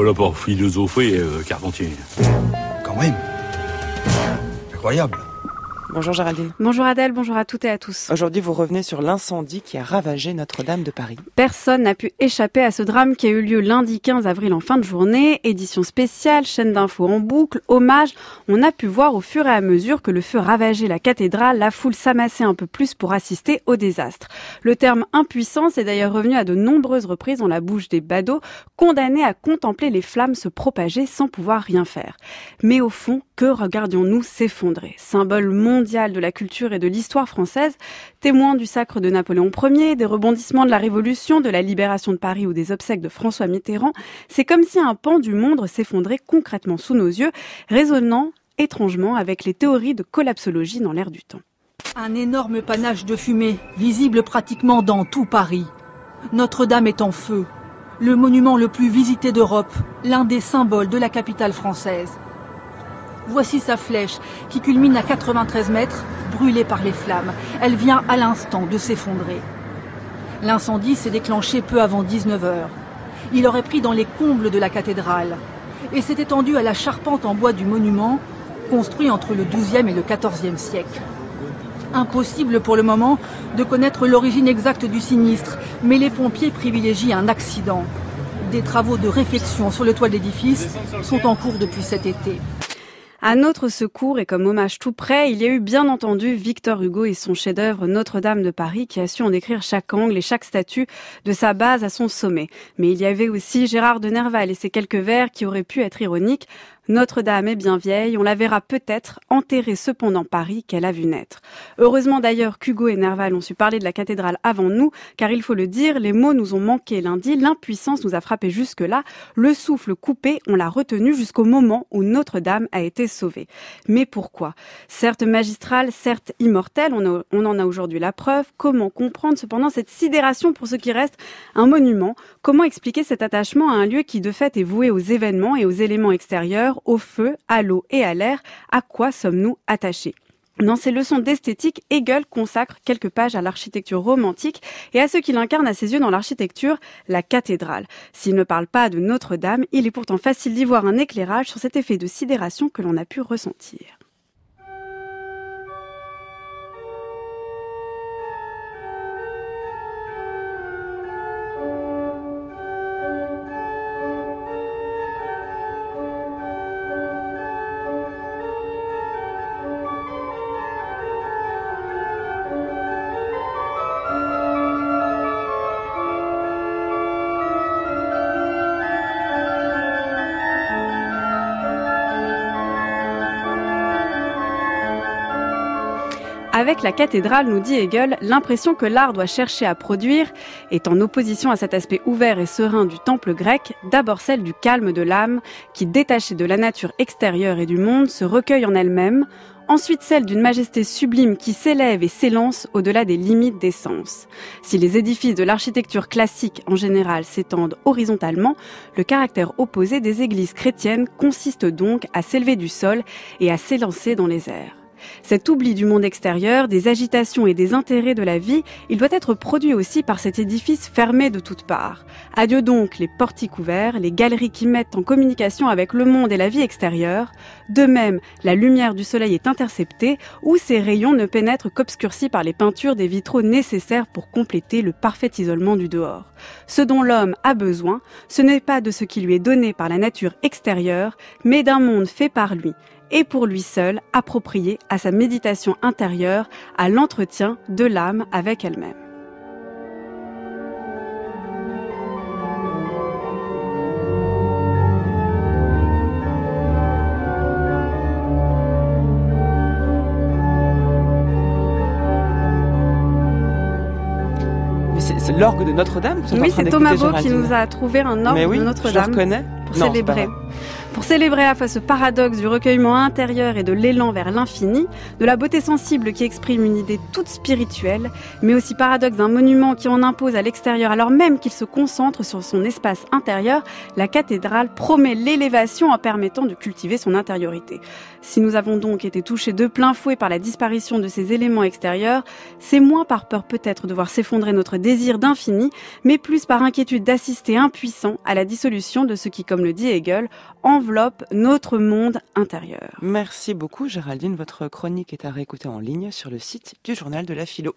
pas là pour philosopher, euh, Carpentier. Quand même. Incroyable. Bonjour Géraldine. Bonjour Adèle, bonjour à toutes et à tous. Aujourd'hui, vous revenez sur l'incendie qui a ravagé Notre-Dame de Paris. Personne n'a pu échapper à ce drame qui a eu lieu lundi 15 avril en fin de journée. Édition spéciale, chaîne d'infos en boucle, hommage. On a pu voir au fur et à mesure que le feu ravageait la cathédrale, la foule s'amassait un peu plus pour assister au désastre. Le terme impuissance est d'ailleurs revenu à de nombreuses reprises dans la bouche des badauds, condamnés à contempler les flammes se propager sans pouvoir rien faire. Mais au fond, que regardions-nous s'effondrer? Symbole mondial de la culture et de l'histoire française, témoin du sacre de Napoléon Ier, des rebondissements de la Révolution, de la libération de Paris ou des obsèques de François Mitterrand, c'est comme si un pan du monde s'effondrait concrètement sous nos yeux, résonnant étrangement avec les théories de collapsologie dans l'air du temps. Un énorme panache de fumée, visible pratiquement dans tout Paris. Notre-Dame est en feu. Le monument le plus visité d'Europe, l'un des symboles de la capitale française. Voici sa flèche qui culmine à 93 mètres, brûlée par les flammes. Elle vient à l'instant de s'effondrer. L'incendie s'est déclenché peu avant 19 heures. Il aurait pris dans les combles de la cathédrale et s'est étendu à la charpente en bois du monument, construit entre le XIIe et le XIVe siècle. Impossible pour le moment de connaître l'origine exacte du sinistre, mais les pompiers privilégient un accident. Des travaux de réfection sur le toit de l'édifice sont en cours depuis cet été. À notre secours et comme hommage tout près, il y a eu bien entendu Victor Hugo et son chef-d'œuvre Notre-Dame de Paris qui a su en décrire chaque angle et chaque statue de sa base à son sommet. Mais il y avait aussi Gérard de Nerval et ses quelques vers qui auraient pu être ironiques. Notre-Dame est bien vieille, on la verra peut-être enterrée cependant Paris qu'elle a vu naître. Heureusement d'ailleurs qu'Hugo et Nerval ont su parler de la cathédrale avant nous, car il faut le dire, les mots nous ont manqué lundi, l'impuissance nous a frappé jusque-là, le souffle coupé, on l'a retenu jusqu'au moment où Notre-Dame a été sauvée. Mais pourquoi? Certes magistrale, certes immortelle, on, on en a aujourd'hui la preuve, comment comprendre cependant cette sidération pour ce qui reste un monument? Comment expliquer cet attachement à un lieu qui de fait est voué aux événements et aux éléments extérieurs au feu, à l'eau et à l'air, à quoi sommes-nous attachés? Dans ses leçons d'esthétique, Hegel consacre quelques pages à l'architecture romantique et à ce qu'il incarne à ses yeux dans l'architecture, la cathédrale. S'il ne parle pas de Notre-Dame, il est pourtant facile d'y voir un éclairage sur cet effet de sidération que l'on a pu ressentir. Avec la cathédrale, nous dit Hegel, l'impression que l'art doit chercher à produire est en opposition à cet aspect ouvert et serein du temple grec, d'abord celle du calme de l'âme, qui, détachée de la nature extérieure et du monde, se recueille en elle-même, ensuite celle d'une majesté sublime qui s'élève et s'élance au-delà des limites des sens. Si les édifices de l'architecture classique en général s'étendent horizontalement, le caractère opposé des églises chrétiennes consiste donc à s'élever du sol et à s'élancer dans les airs. Cet oubli du monde extérieur, des agitations et des intérêts de la vie, il doit être produit aussi par cet édifice fermé de toutes parts. Adieu donc les portiques ouverts, les galeries qui mettent en communication avec le monde et la vie extérieure. De même, la lumière du soleil est interceptée ou ses rayons ne pénètrent qu'obscurcis par les peintures des vitraux nécessaires pour compléter le parfait isolement du dehors. Ce dont l'homme a besoin, ce n'est pas de ce qui lui est donné par la nature extérieure, mais d'un monde fait par lui et pour lui seul approprié à sa méditation intérieure, à l'entretien de l'âme avec elle-même. C'est l'orgue de Notre-Dame Oui, c'est Thomas Beau qui nous a trouvé un orgue de Notre-Dame pour célébrer. Pour célébrer à la fois ce paradoxe du recueillement intérieur et de l'élan vers l'infini, de la beauté sensible qui exprime une idée toute spirituelle, mais aussi paradoxe d'un monument qui en impose à l'extérieur alors même qu'il se concentre sur son espace intérieur, la cathédrale promet l'élévation en permettant de cultiver son intériorité. Si nous avons donc été touchés de plein fouet par la disparition de ces éléments extérieurs, c'est moins par peur peut-être de voir s'effondrer notre désir d'infini, mais plus par inquiétude d'assister impuissant à la dissolution de ce qui, comme le dit Hegel, enveloppe notre monde intérieur. Merci beaucoup Géraldine, votre chronique est à réécouter en ligne sur le site du journal de la philo.